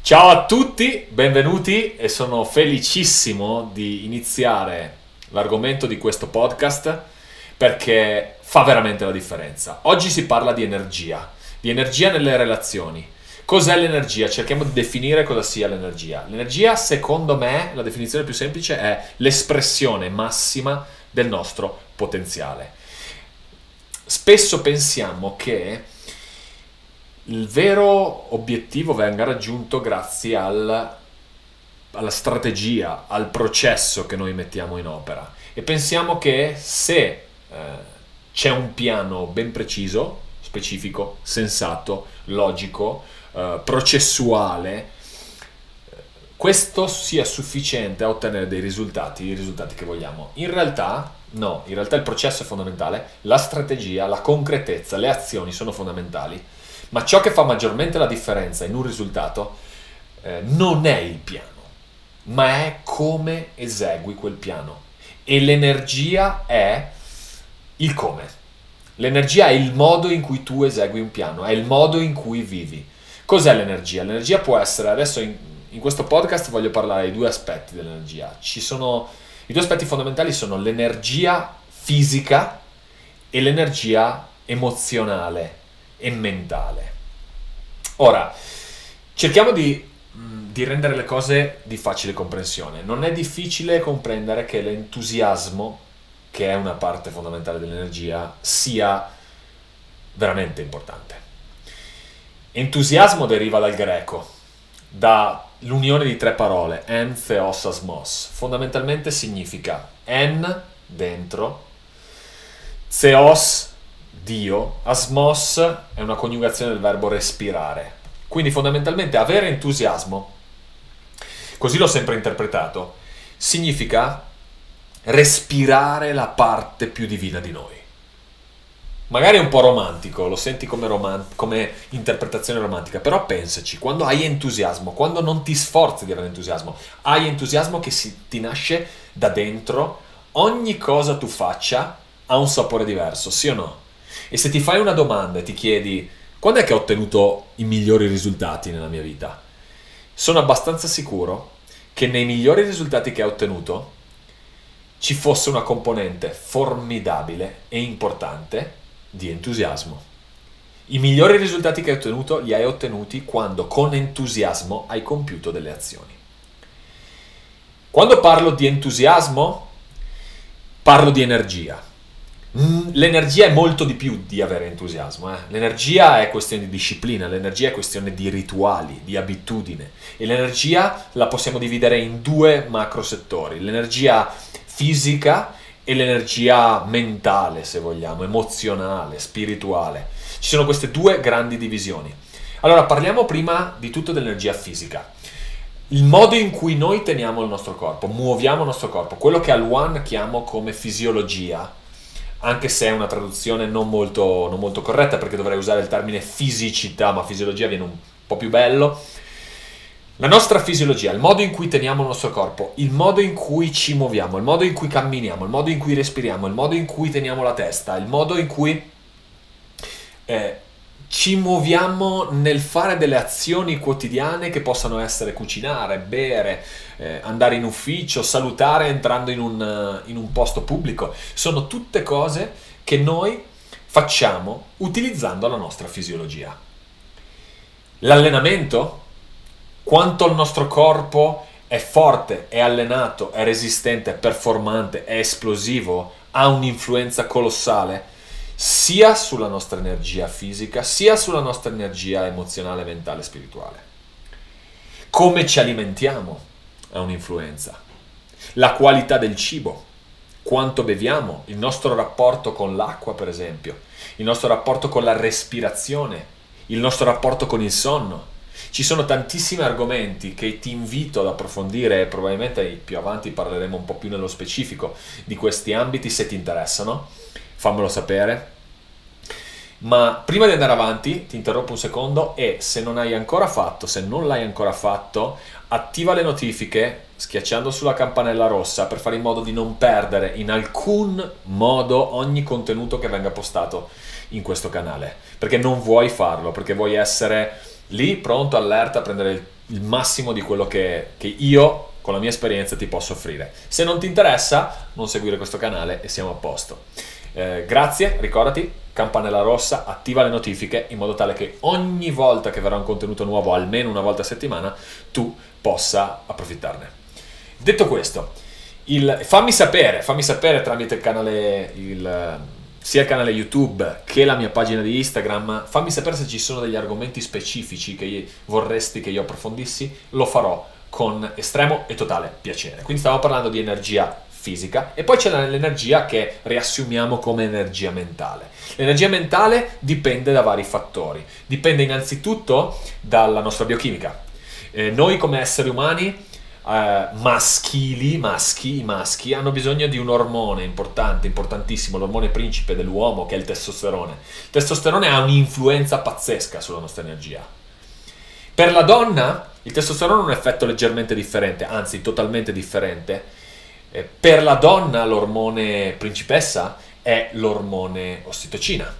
Ciao a tutti, benvenuti e sono felicissimo di iniziare l'argomento di questo podcast perché fa veramente la differenza. Oggi si parla di energia, di energia nelle relazioni. Cos'è l'energia? Cerchiamo di definire cosa sia l'energia. L'energia, secondo me, la definizione più semplice è l'espressione massima del nostro potenziale. Spesso pensiamo che il vero obiettivo venga raggiunto grazie al, alla strategia, al processo che noi mettiamo in opera e pensiamo che se eh, c'è un piano ben preciso, specifico, sensato, logico, eh, processuale, questo sia sufficiente a ottenere dei risultati, i risultati che vogliamo. In realtà no, in realtà il processo è fondamentale, la strategia, la concretezza, le azioni sono fondamentali, ma ciò che fa maggiormente la differenza in un risultato eh, non è il piano, ma è come esegui quel piano. E l'energia è il come. L'energia è il modo in cui tu esegui un piano, è il modo in cui vivi. Cos'è l'energia? L'energia può essere, adesso in, in questo podcast voglio parlare di due aspetti dell'energia. Ci sono, i due aspetti fondamentali sono l'energia fisica e l'energia emozionale e mentale. Ora, cerchiamo di, di rendere le cose di facile comprensione. Non è difficile comprendere che l'entusiasmo, che è una parte fondamentale dell'energia, sia veramente importante. Entusiasmo deriva dal greco, dall'unione di tre parole, en, theos, asmos. Fondamentalmente significa en, dentro, theos, Dio, asmos è una coniugazione del verbo respirare. Quindi fondamentalmente avere entusiasmo, così l'ho sempre interpretato, significa respirare la parte più divina di noi. Magari è un po' romantico, lo senti come, roman- come interpretazione romantica, però pensaci, quando hai entusiasmo, quando non ti sforzi di avere entusiasmo, hai entusiasmo che si, ti nasce da dentro, ogni cosa tu faccia ha un sapore diverso, sì o no? E se ti fai una domanda e ti chiedi quando è che ho ottenuto i migliori risultati nella mia vita, sono abbastanza sicuro che nei migliori risultati che hai ottenuto ci fosse una componente formidabile e importante di entusiasmo. I migliori risultati che hai ottenuto li hai ottenuti quando con entusiasmo hai compiuto delle azioni. Quando parlo di entusiasmo, parlo di energia. Mm, L'energia è molto di più di avere entusiasmo. Eh? L'energia è questione di disciplina, l'energia è questione di rituali, di abitudine. E l'energia la possiamo dividere in due macro settori. L'energia fisica e l'energia mentale, se vogliamo, emozionale, spirituale. Ci sono queste due grandi divisioni. Allora, parliamo prima di tutto dell'energia fisica. Il modo in cui noi teniamo il nostro corpo, muoviamo il nostro corpo, quello che al One chiamo come fisiologia, anche se è una traduzione non molto, non molto corretta perché dovrei usare il termine fisicità, ma fisiologia viene un po' più bello. La nostra fisiologia, il modo in cui teniamo il nostro corpo, il modo in cui ci muoviamo, il modo in cui camminiamo, il modo in cui respiriamo, il modo in cui teniamo la testa, il modo in cui eh, ci muoviamo nel fare delle azioni quotidiane che possano essere cucinare, bere, eh, andare in ufficio, salutare entrando in un, in un posto pubblico. Sono tutte cose che noi facciamo utilizzando la nostra fisiologia. L'allenamento, quanto il nostro corpo è forte, è allenato, è resistente, è performante, è esplosivo, ha un'influenza colossale sia sulla nostra energia fisica, sia sulla nostra energia emozionale, mentale, spirituale. Come ci alimentiamo ha un'influenza. La qualità del cibo, quanto beviamo, il nostro rapporto con l'acqua, per esempio, il nostro rapporto con la respirazione, il nostro rapporto con il sonno. Ci sono tantissimi argomenti che ti invito ad approfondire e probabilmente più avanti parleremo un po' più nello specifico di questi ambiti se ti interessano fammelo sapere. Ma prima di andare avanti, ti interrompo un secondo e se non hai ancora fatto, se non l'hai ancora fatto, attiva le notifiche schiacciando sulla campanella rossa per fare in modo di non perdere in alcun modo ogni contenuto che venga postato in questo canale. Perché non vuoi farlo, perché vuoi essere lì pronto, allerta a prendere il, massimo di quello che, che io con la mia esperienza ti posso offrire. Se non ti interessa, non seguire questo canale e siamo a posto. Eh, grazie, ricordati, campanella rossa, attiva le notifiche in modo tale che ogni volta che verrà un contenuto nuovo, almeno una volta a settimana, tu possa approfittarne. Detto questo, il, fammi sapere, fammi sapere tramite il canale, il, sia il canale YouTube che la mia pagina di Instagram, fammi sapere se ci sono degli argomenti specifici che vorresti che io approfondissi, lo farò con estremo e totale piacere. Quindi stavo parlando di energia fisica e poi c'è l'energia che riassumiamo come energia mentale. L'energia mentale dipende da vari fattori, dipende innanzitutto dalla nostra biochimica. Eh, noi come esseri umani eh, maschili, maschi, i maschi hanno bisogno di un ormone importante, importantissimo, l'ormone principe dell'uomo che è il testosterone. Il testosterone ha un'influenza pazzesca sulla nostra energia. Per la donna il testosterone ha un effetto leggermente differente, anzi totalmente differente eh, per la donna l'ormone principessa è l'ormone ossitocina,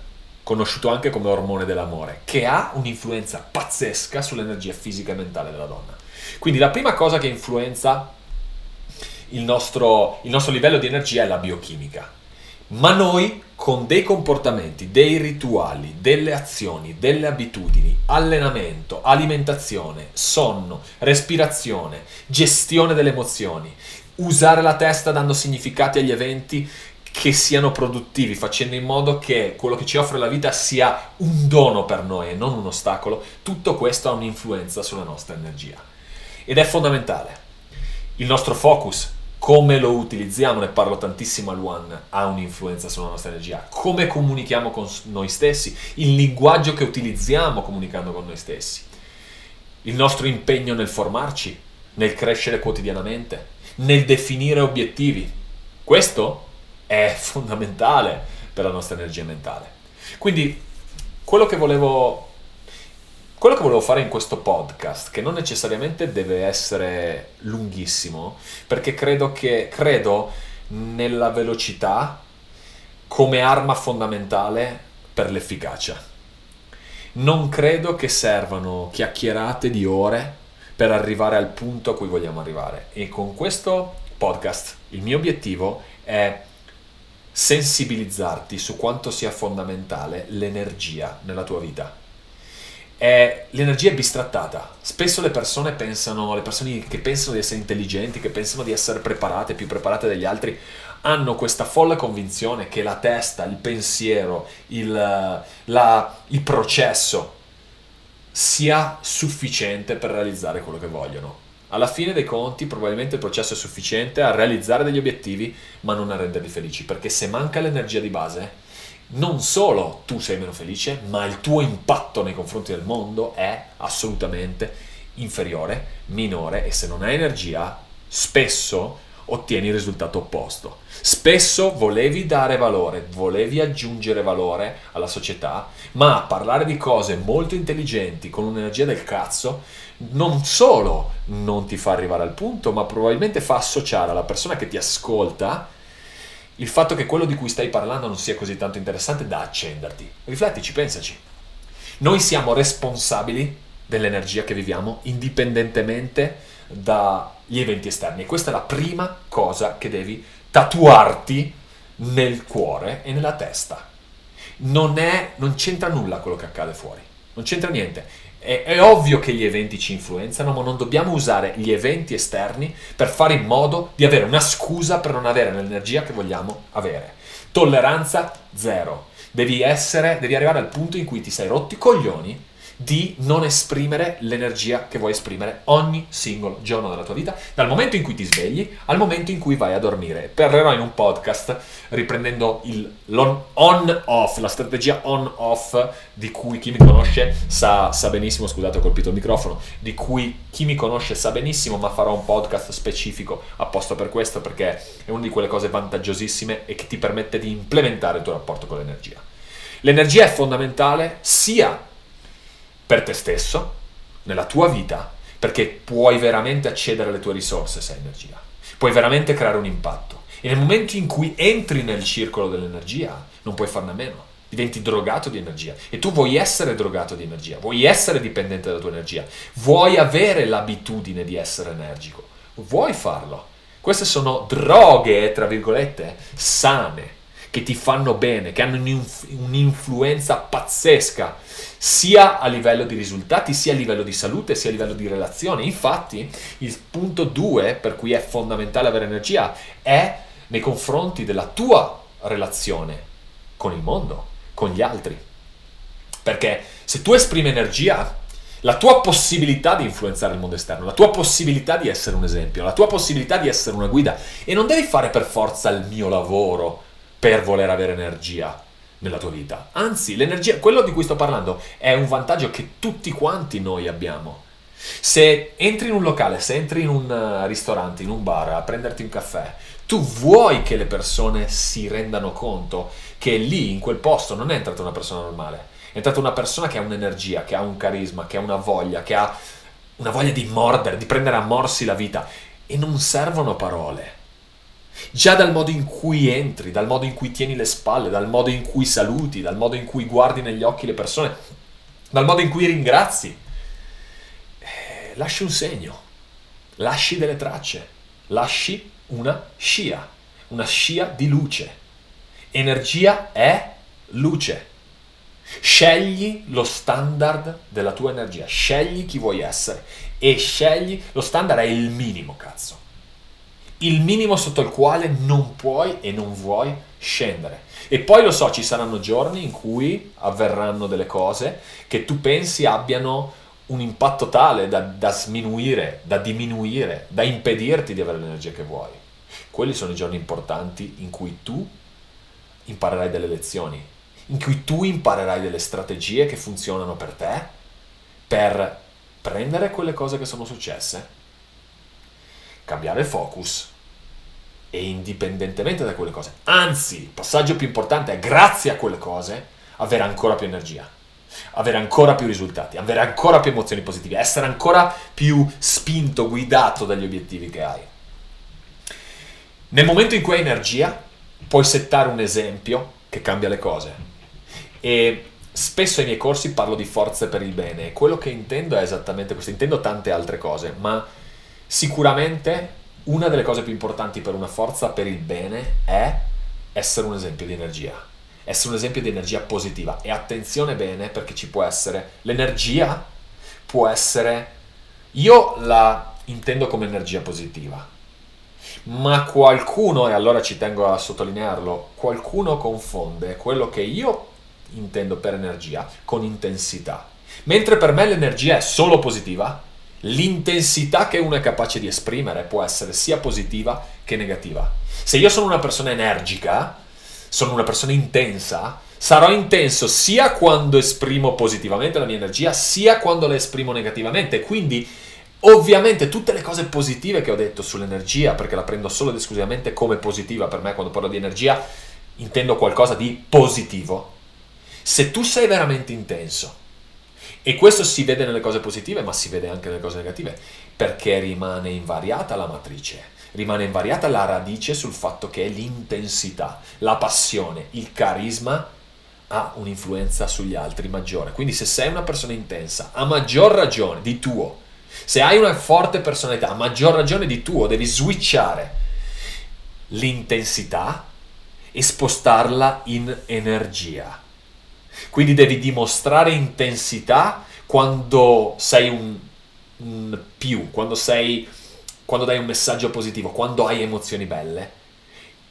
conosciuto anche come ormone dell'amore, che ha un'influenza pazzesca sull'energia fisica e mentale della donna. Quindi la prima cosa che influenza il nostro, il nostro livello di energia è la biochimica. Ma noi con dei comportamenti, dei rituali, delle azioni, delle abitudini, allenamento, alimentazione, sonno, respirazione, gestione delle emozioni, usare la testa dando significati agli eventi che siano produttivi, facendo in modo che quello che ci offre la vita sia un dono per noi e non un ostacolo, tutto questo ha un'influenza sulla nostra energia. Ed è fondamentale. Il nostro focus, come lo utilizziamo, ne parlo tantissimo a Luan, ha un'influenza sulla nostra energia. Come comunichiamo con noi stessi, il linguaggio che utilizziamo comunicando con noi stessi. Il nostro impegno nel formarci, nel crescere quotidianamente, nel definire obiettivi. Questo è fondamentale per la nostra energia mentale. Quindi quello che volevo quello che volevo fare in questo podcast, che non necessariamente deve essere lunghissimo, perché credo che credo nella velocità come arma fondamentale per l'efficacia. Non credo che servano chiacchierate di ore per arrivare al punto a cui vogliamo arrivare. E con questo podcast il mio obiettivo è sensibilizzarti su quanto sia fondamentale l'energia nella tua vita. È, l'energia è bistrattata. Spesso le persone pensano, le persone che pensano di essere intelligenti, che pensano di essere preparate, più preparate degli altri, hanno questa folle convinzione che la testa, il pensiero, il, la, il processo sia sufficiente per realizzare quello che vogliono. Alla fine dei conti probabilmente il processo è sufficiente a realizzare degli obiettivi ma non a renderli felici, perché se manca l'energia di base, non solo tu sei meno felice, ma il tuo impatto nei confronti del mondo è assolutamente inferiore, minore e se non hai energia, spesso ottieni il risultato opposto. Spesso volevi dare valore, volevi aggiungere valore alla società, ma parlare di cose molto intelligenti con un'energia del cazzo non solo non ti fa arrivare al punto, ma probabilmente fa associare alla persona che ti ascolta il fatto che quello di cui stai parlando non sia così tanto interessante da accenderti. Riflettici, pensaci. Noi siamo responsabili dell'energia che viviamo indipendentemente dagli eventi esterni e questa è la prima cosa che devi tatuarti nel cuore e nella testa. Non, è, non c'entra nulla quello che accade fuori, non c'entra niente. È, è, ovvio che gli eventi ci influenzano, ma non dobbiamo usare gli eventi esterni per fare in modo di avere una scusa per non avere l'energia che vogliamo avere. Tolleranza zero. Devi essere, devi arrivare al punto in cui ti sei rotti i coglioni di non esprimere l'energia che vuoi esprimere ogni singolo giorno della tua vita, dal momento in cui ti svegli al momento in cui vai a dormire. Parlerò in un podcast riprendendo il on-off, la strategia on-off di cui chi mi conosce sa, sa benissimo, scusate ho colpito il microfono, di cui chi mi conosce sa benissimo, ma farò un podcast specifico apposta per questo perché è una di quelle cose vantaggiosissime e che ti permette di implementare il tuo rapporto con l'energia. L'energia è fondamentale sia per te stesso, nella tua vita, perché puoi veramente accedere alle tue risorse se hai energia. Puoi veramente creare un impatto. E nel momento in cui entri nel circolo dell'energia, non puoi farne a meno. Diventi drogato di energia. E tu vuoi essere drogato di energia, vuoi essere dipendente dalla tua energia, vuoi avere l'abitudine di essere energico, vuoi farlo. Queste sono droghe, tra virgolette, sane che ti fanno bene, che hanno un'influenza pazzesca, sia a livello di risultati, sia a livello di salute, sia a livello di relazioni. Infatti, il punto 2 per cui è fondamentale avere energia è nei confronti della tua relazione con il mondo, con gli altri. Perché se tu esprimi energia, la tua possibilità di influenzare il mondo esterno, la tua possibilità di essere un esempio, la tua possibilità di essere una guida, e non devi fare per forza il mio lavoro per voler avere energia nella tua vita. Anzi, l'energia, quello di cui sto parlando, è un vantaggio che tutti quanti noi abbiamo. Se entri in un locale, se entri in un eh, ristorante, in un bar a prenderti un caffè, tu vuoi che le persone si rendano conto che lì, in quel posto, non è entrata una persona normale, è entrata una persona che ha un'energia, che ha un carisma, che ha una voglia, che ha una voglia di mordere, di prendere a morsi la vita. E non servono parole Già dal modo in cui entri, dal modo in cui tieni le spalle, dal modo in cui saluti, dal modo in cui guardi negli occhi le persone, dal modo in cui ringrazi, eh, lasci un segno, lasci delle tracce, lasci una scia, una scia di luce. Energia è luce. Scegli lo standard della tua energia, scegli chi vuoi essere e scegli lo standard è il minimo, cazzo il minimo sotto il quale non puoi e non vuoi scendere. E poi lo so, ci saranno giorni in cui avverranno delle cose che tu pensi abbiano un impatto tale da, da sminuire, da diminuire, da impedirti di avere l'energia che vuoi. Quelli sono i giorni importanti in cui tu imparerai delle lezioni, in cui tu imparerai delle strategie che funzionano per te, per prendere quelle cose che sono successe, cambiare il focus e indipendentemente da quelle cose. Anzi, il passaggio più importante è grazie a quelle cose avere ancora più energia, avere ancora più risultati, avere ancora più emozioni positive, essere ancora più spinto, guidato dagli obiettivi che hai. Nel momento in cui hai energia, puoi settare un esempio che cambia le cose. E spesso ai miei corsi parlo di forze per il bene quello che intendo è esattamente questo, intendo tante altre cose, ma sicuramente una delle cose più importanti per una forza per il bene è essere un esempio di energia, essere un esempio di energia positiva. E attenzione bene perché ci può essere l'energia, può essere... Io la intendo come energia positiva, ma qualcuno, e allora ci tengo a sottolinearlo, qualcuno confonde quello che io intendo per energia con intensità. Mentre per me l'energia è solo positiva, l'intensità che uno è capace di esprimere può essere sia positiva che negativa. Se io sono una persona energica, sono una persona intensa, sarò intenso sia quando esprimo positivamente la mia energia, sia quando la esprimo negativamente. Quindi, ovviamente, tutte le cose positive che ho detto sull'energia, perché la prendo solo ed esclusivamente come positiva, per me quando parlo di energia intendo qualcosa di positivo. Se tu sei veramente intenso, e questo si vede nelle cose positive, ma si vede anche nelle cose negative, perché rimane invariata la matrice, rimane invariata la radice sul fatto che l'intensità, la passione, il carisma ha un'influenza sugli altri maggiore. Quindi se sei una persona intensa, a maggior ragione di tuo, se hai una forte personalità, a maggior ragione di tuo, devi switchare l'intensità e spostarla in energia quindi devi dimostrare intensità quando sei un, un più, quando, sei, quando dai un messaggio positivo, quando hai emozioni belle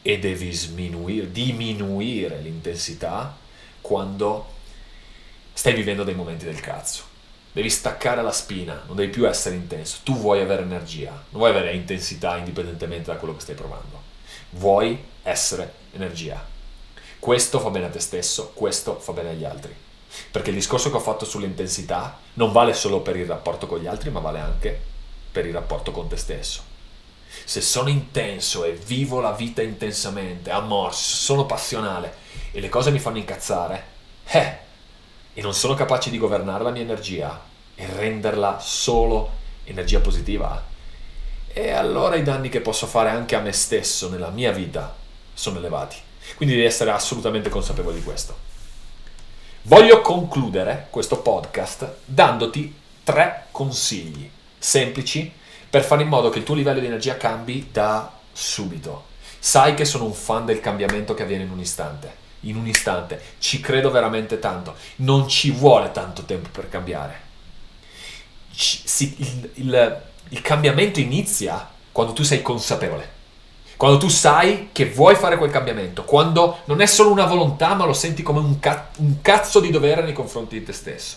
e devi sminuire, diminuire l'intensità quando stai vivendo dei momenti del cazzo. Devi staccare la spina, non devi più essere intenso. Tu vuoi avere energia, non vuoi avere intensità indipendentemente da quello che stai provando. Vuoi essere energia. Questo fa bene a te stesso, questo fa bene agli altri. Perché il discorso che ho fatto sull'intensità non vale solo per il rapporto con gli altri, ma vale anche per il rapporto con te stesso. Se sono intenso e vivo la vita intensamente, amor, sono passionale e le cose mi fanno incazzare, eh, e non sono capace di governare la mia energia e renderla solo energia positiva, e allora i danni che posso fare anche a me stesso nella mia vita sono elevati. Quindi devi essere assolutamente consapevole di questo. Voglio concludere questo podcast dandoti tre consigli semplici per fare in modo che il tuo livello di energia cambi da subito. Sai che sono un fan del cambiamento che avviene in un istante. In un istante. Ci credo veramente tanto. Non ci vuole tanto tempo per cambiare. Ci, si, il, il, il cambiamento inizia quando tu sei consapevole. Quando tu sai che vuoi fare quel cambiamento, quando non è solo una volontà, ma lo senti come un, ca- un cazzo di dovere nei confronti di te stesso.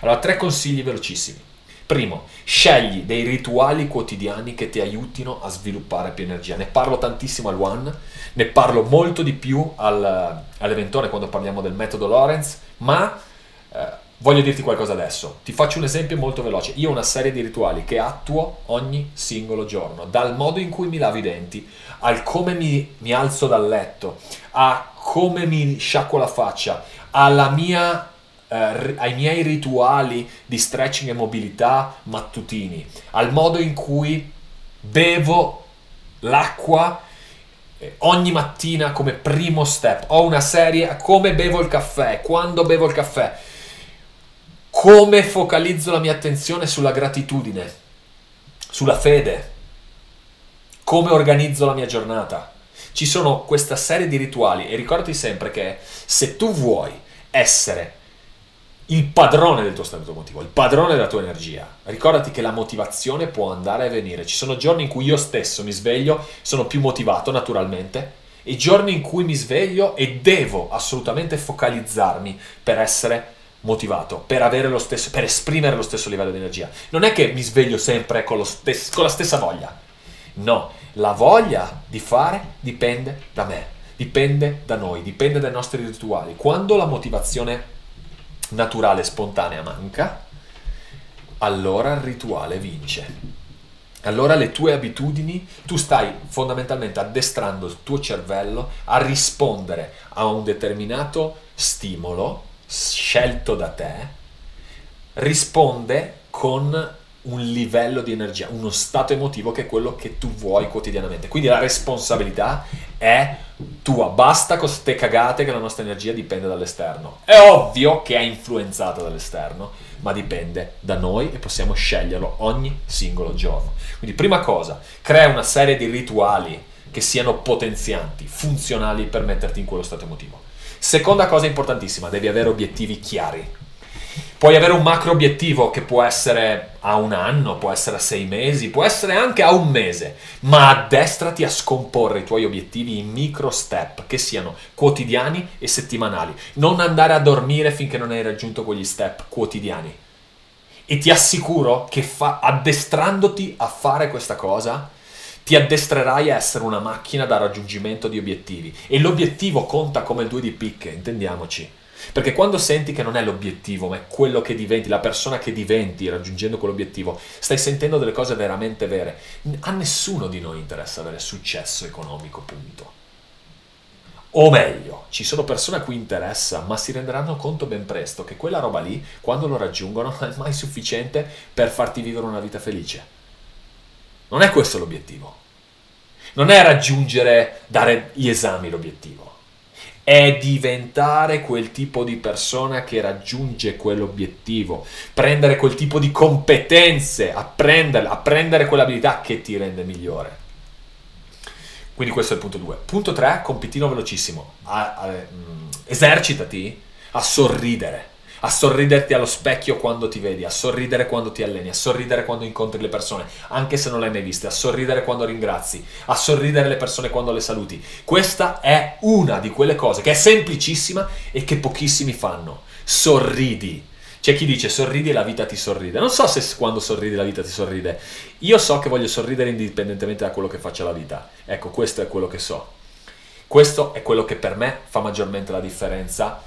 Allora, tre consigli velocissimi. Primo, scegli dei rituali quotidiani che ti aiutino a sviluppare più energia. Ne parlo tantissimo al One, ne parlo molto di più al, all'eventore quando parliamo del metodo Lorenz, ma eh, Voglio dirti qualcosa adesso. Ti faccio un esempio molto veloce. Io ho una serie di rituali che attuo ogni singolo giorno, dal modo in cui mi lavo i denti, al come mi, mi alzo dal letto, a come mi sciacquo la faccia, mia, eh, ai miei rituali di stretching e mobilità mattutini, al modo in cui bevo l'acqua eh, ogni mattina come primo step. Ho una serie come bevo il caffè, quando bevo il caffè come focalizzo la mia attenzione sulla gratitudine, sulla fede, come organizzo la mia giornata. Ci sono questa serie di rituali e ricordati sempre che se tu vuoi essere il padrone del tuo stato emotivo, il padrone della tua energia. Ricordati che la motivazione può andare e venire. Ci sono giorni in cui io stesso mi sveglio, sono più motivato naturalmente, e giorni in cui mi sveglio e devo assolutamente focalizzarmi per essere motivato per avere lo stesso, per esprimere lo stesso livello di energia. Non è che mi sveglio sempre con, stes- con la stessa voglia. No, la voglia di fare dipende da me, dipende da noi, dipende dai nostri rituali. Quando la motivazione naturale, spontanea manca, allora il rituale vince. Allora le tue abitudini, tu stai fondamentalmente addestrando il tuo cervello a rispondere a un determinato stimolo scelto da te, risponde con un livello di energia, uno stato emotivo che è quello che tu vuoi quotidianamente. Quindi la responsabilità è tua, basta con queste cagate che la nostra energia dipende dall'esterno. È ovvio che è influenzata dall'esterno, ma dipende da noi e possiamo sceglierlo ogni singolo giorno. Quindi prima cosa, crea una serie di rituali che siano potenzianti, funzionali per metterti in quello stato emotivo. Seconda cosa importantissima, devi avere obiettivi chiari. Puoi avere un macro obiettivo che può essere a un anno, può essere a sei mesi, può essere anche a un mese, ma addestrati a scomporre i tuoi obiettivi in micro step che siano quotidiani e settimanali. Non andare a dormire finché non hai raggiunto quegli step quotidiani. E ti assicuro che fa, addestrandoti a fare questa cosa, ti addestrerai a essere una macchina da raggiungimento di obiettivi e l'obiettivo conta come 2 di picche, intendiamoci. Perché quando senti che non è l'obiettivo, ma è quello che diventi, la persona che diventi raggiungendo quell'obiettivo, stai sentendo delle cose veramente vere. A nessuno di noi interessa avere successo economico, punto. O meglio, ci sono persone a cui interessa, ma si renderanno conto ben presto che quella roba lì, quando lo raggiungono, non è mai sufficiente per farti vivere una vita felice. Non è questo l'obiettivo. Non è raggiungere, dare gli esami l'obiettivo. È diventare quel tipo di persona che raggiunge quell'obiettivo, prendere quel tipo di competenze, apprendere, apprendere quell'abilità che ti rende migliore. Quindi questo è il punto 2. Punto 3, compitino velocissimo. A, a, mm, esercitati a sorridere a sorriderti allo specchio quando ti vedi, a sorridere quando ti alleni, a sorridere quando incontri le persone, anche se non le hai mai viste, a sorridere quando ringrazi, a sorridere le persone quando le saluti. Questa è una di quelle cose che è semplicissima e che pochissimi fanno. Sorridi. C'è chi dice sorridi e la vita ti sorride. Non so se quando sorridi la vita ti sorride. Io so che voglio sorridere indipendentemente da quello che faccia la vita. Ecco, questo è quello che so. Questo è quello che per me fa maggiormente la differenza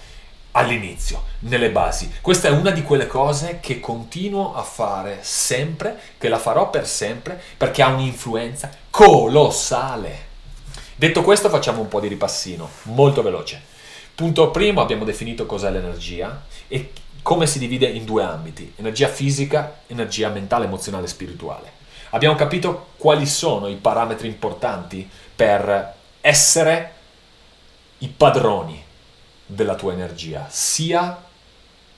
all'inizio, nelle basi. Questa è una di quelle cose che continuo a fare sempre, che la farò per sempre, perché ha un'influenza colossale. Detto questo, facciamo un po' di ripassino, molto veloce. Punto primo, abbiamo definito cos'è l'energia e come si divide in due ambiti, energia fisica, energia mentale, emozionale e spirituale. Abbiamo capito quali sono i parametri importanti per essere i padroni della tua energia, sia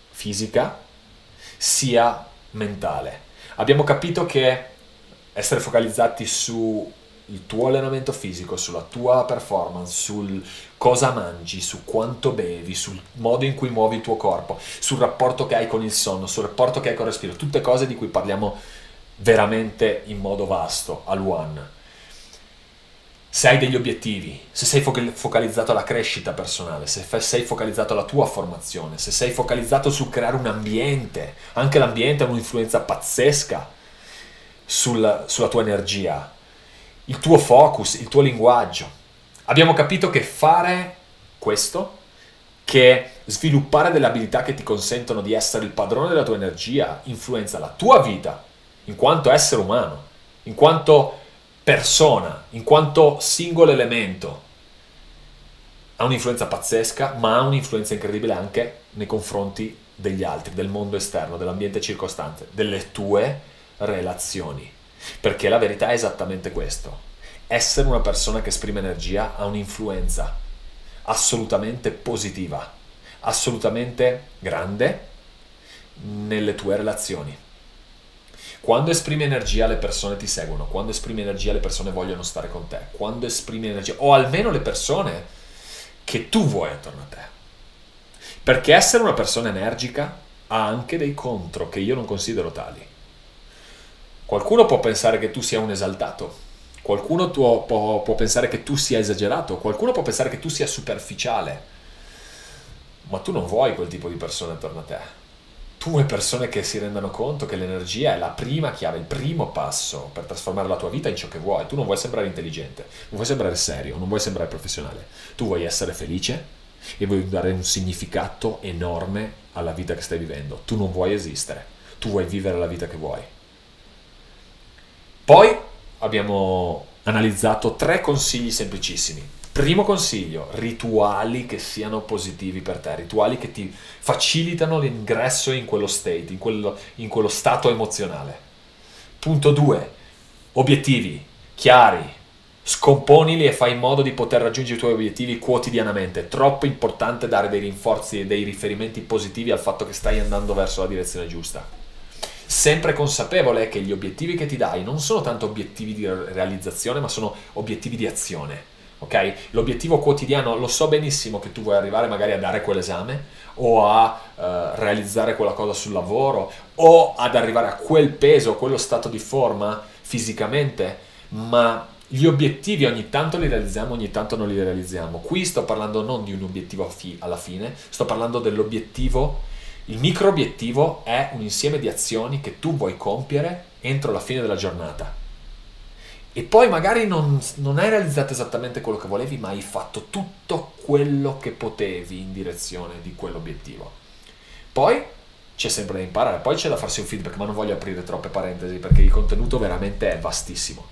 fisica sia mentale. Abbiamo capito che essere focalizzati sul tuo allenamento fisico, sulla tua performance, sul cosa mangi, su quanto bevi, sul modo in cui muovi il tuo corpo, sul rapporto che hai con il sonno, sul rapporto che hai con il respiro, tutte cose di cui parliamo veramente in modo vasto al One se hai degli obiettivi, se sei focalizzato alla crescita personale, se sei focalizzato alla tua formazione, se sei focalizzato sul creare un ambiente, anche l'ambiente ha un'influenza pazzesca sul, sulla tua energia, il tuo focus, il tuo linguaggio. Abbiamo capito che fare questo, che sviluppare delle abilità che ti consentono di essere il padrone della tua energia, influenza la tua vita in quanto essere umano, in quanto persona, in quanto singolo elemento, ha un'influenza pazzesca, ma ha un'influenza incredibile anche nei confronti degli altri, del mondo esterno, dell'ambiente circostante, delle tue relazioni. Perché la verità è esattamente questo. Essere una persona che esprime energia ha un'influenza assolutamente positiva, assolutamente grande nelle tue relazioni. Quando esprimi energia le persone ti seguono, quando esprimi energia le persone vogliono stare con te, quando esprimi energia, o almeno le persone che tu vuoi attorno a te. Perché essere una persona energica ha anche dei contro che io non considero tali. Qualcuno può pensare che tu sia un esaltato, qualcuno può, può, può pensare che tu sia esagerato, qualcuno può pensare che tu sia superficiale, ma tu non vuoi quel tipo di persone attorno a te tu vuoi persone che si rendano conto che l'energia è la prima chiave, il primo passo per trasformare la tua vita in ciò che vuoi. Tu non vuoi sembrare intelligente, non vuoi sembrare serio, non vuoi sembrare professionale. Tu vuoi essere felice e vuoi dare un significato enorme alla vita che stai vivendo. Tu non vuoi esistere, tu vuoi vivere la vita che vuoi. Poi abbiamo analizzato tre consigli semplicissimi Primo consiglio, rituali che siano positivi per te, rituali che ti facilitano l'ingresso in quello state, in quello, in quello stato emozionale. Punto 2, obiettivi chiari, scomponili e fai in modo di poter raggiungere i tuoi obiettivi quotidianamente. È troppo importante dare dei rinforzi e dei riferimenti positivi al fatto che stai andando verso la direzione giusta. Sempre consapevole che gli obiettivi che ti dai non sono tanto obiettivi di realizzazione, ma sono obiettivi di azione ok? L'obiettivo quotidiano, lo so benissimo che tu vuoi arrivare magari a dare quell'esame o a uh, realizzare quella cosa sul lavoro o ad arrivare a quel peso, quello stato di forma fisicamente, ma gli obiettivi ogni tanto li realizziamo, ogni tanto non li realizziamo. Qui sto parlando non di un obiettivo alla fine, sto parlando dell'obiettivo. Il micro obiettivo è un insieme di azioni che tu vuoi compiere entro la fine della giornata e poi magari non, non, hai realizzato esattamente quello che volevi, ma hai fatto tutto quello che potevi in direzione di quell'obiettivo. Poi c'è sempre da imparare, poi c'è da farsi un feedback, ma non voglio aprire troppe parentesi perché il contenuto veramente è vastissimo.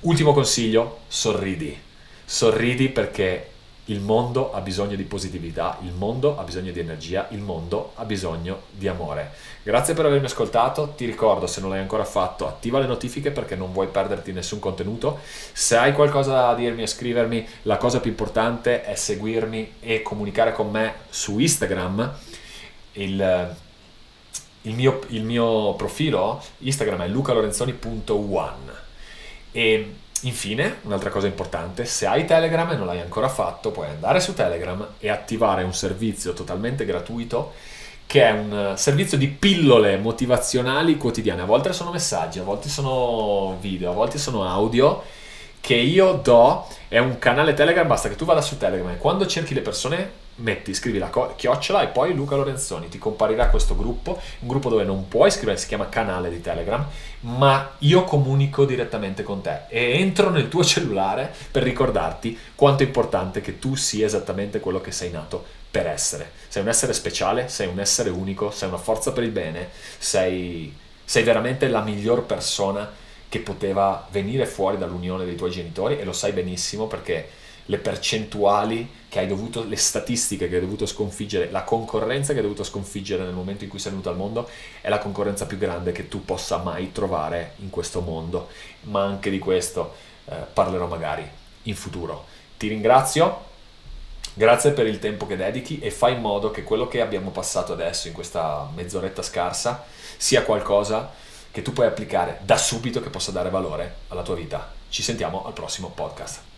Ultimo consiglio, sorridi. Sorridi perché il mondo ha bisogno di positività, il mondo ha bisogno di energia, il mondo ha bisogno di amore. Grazie per avermi ascoltato, ti ricordo se non l'hai ancora fatto attiva le notifiche perché non vuoi perderti nessun contenuto. Se hai qualcosa da dirmi e scrivermi, la cosa più importante è seguirmi e comunicare con me su Instagram. Il, il, mio, il mio profilo Instagram è lucalorenzoni.one e Infine, un'altra cosa importante, se hai Telegram e non l'hai ancora fatto, puoi andare su Telegram e attivare un servizio totalmente gratuito che è un servizio di pillole motivazionali quotidiane. A volte sono messaggi, a volte sono video, a volte sono audio che io do. È un canale Telegram, basta che tu vada su Telegram e quando cerchi le persone metti, scrivi la co- chiocciola e poi Luca Lorenzoni, ti comparirà questo gruppo, un gruppo dove non puoi scrivere, si chiama canale di Telegram, ma io comunico direttamente con te e entro nel tuo cellulare per ricordarti quanto è importante che tu sia esattamente quello che sei nato per essere. Sei un essere speciale, sei un essere unico, sei una forza per il bene, sei, sei veramente la miglior persona che poteva venire fuori dall'unione dei tuoi genitori e lo sai benissimo perché le percentuali che hai dovuto, le statistiche che hai dovuto sconfiggere, la concorrenza che hai dovuto sconfiggere nel momento in cui sei venuto al mondo è la concorrenza più grande che tu possa mai trovare in questo mondo. Ma anche di questo eh, parlerò magari in futuro. Ti ringrazio, grazie per il tempo che dedichi e fai in modo che quello che abbiamo passato adesso in questa mezz'oretta scarsa sia qualcosa che tu puoi applicare da subito che possa dare valore alla tua vita. Ci sentiamo al prossimo podcast.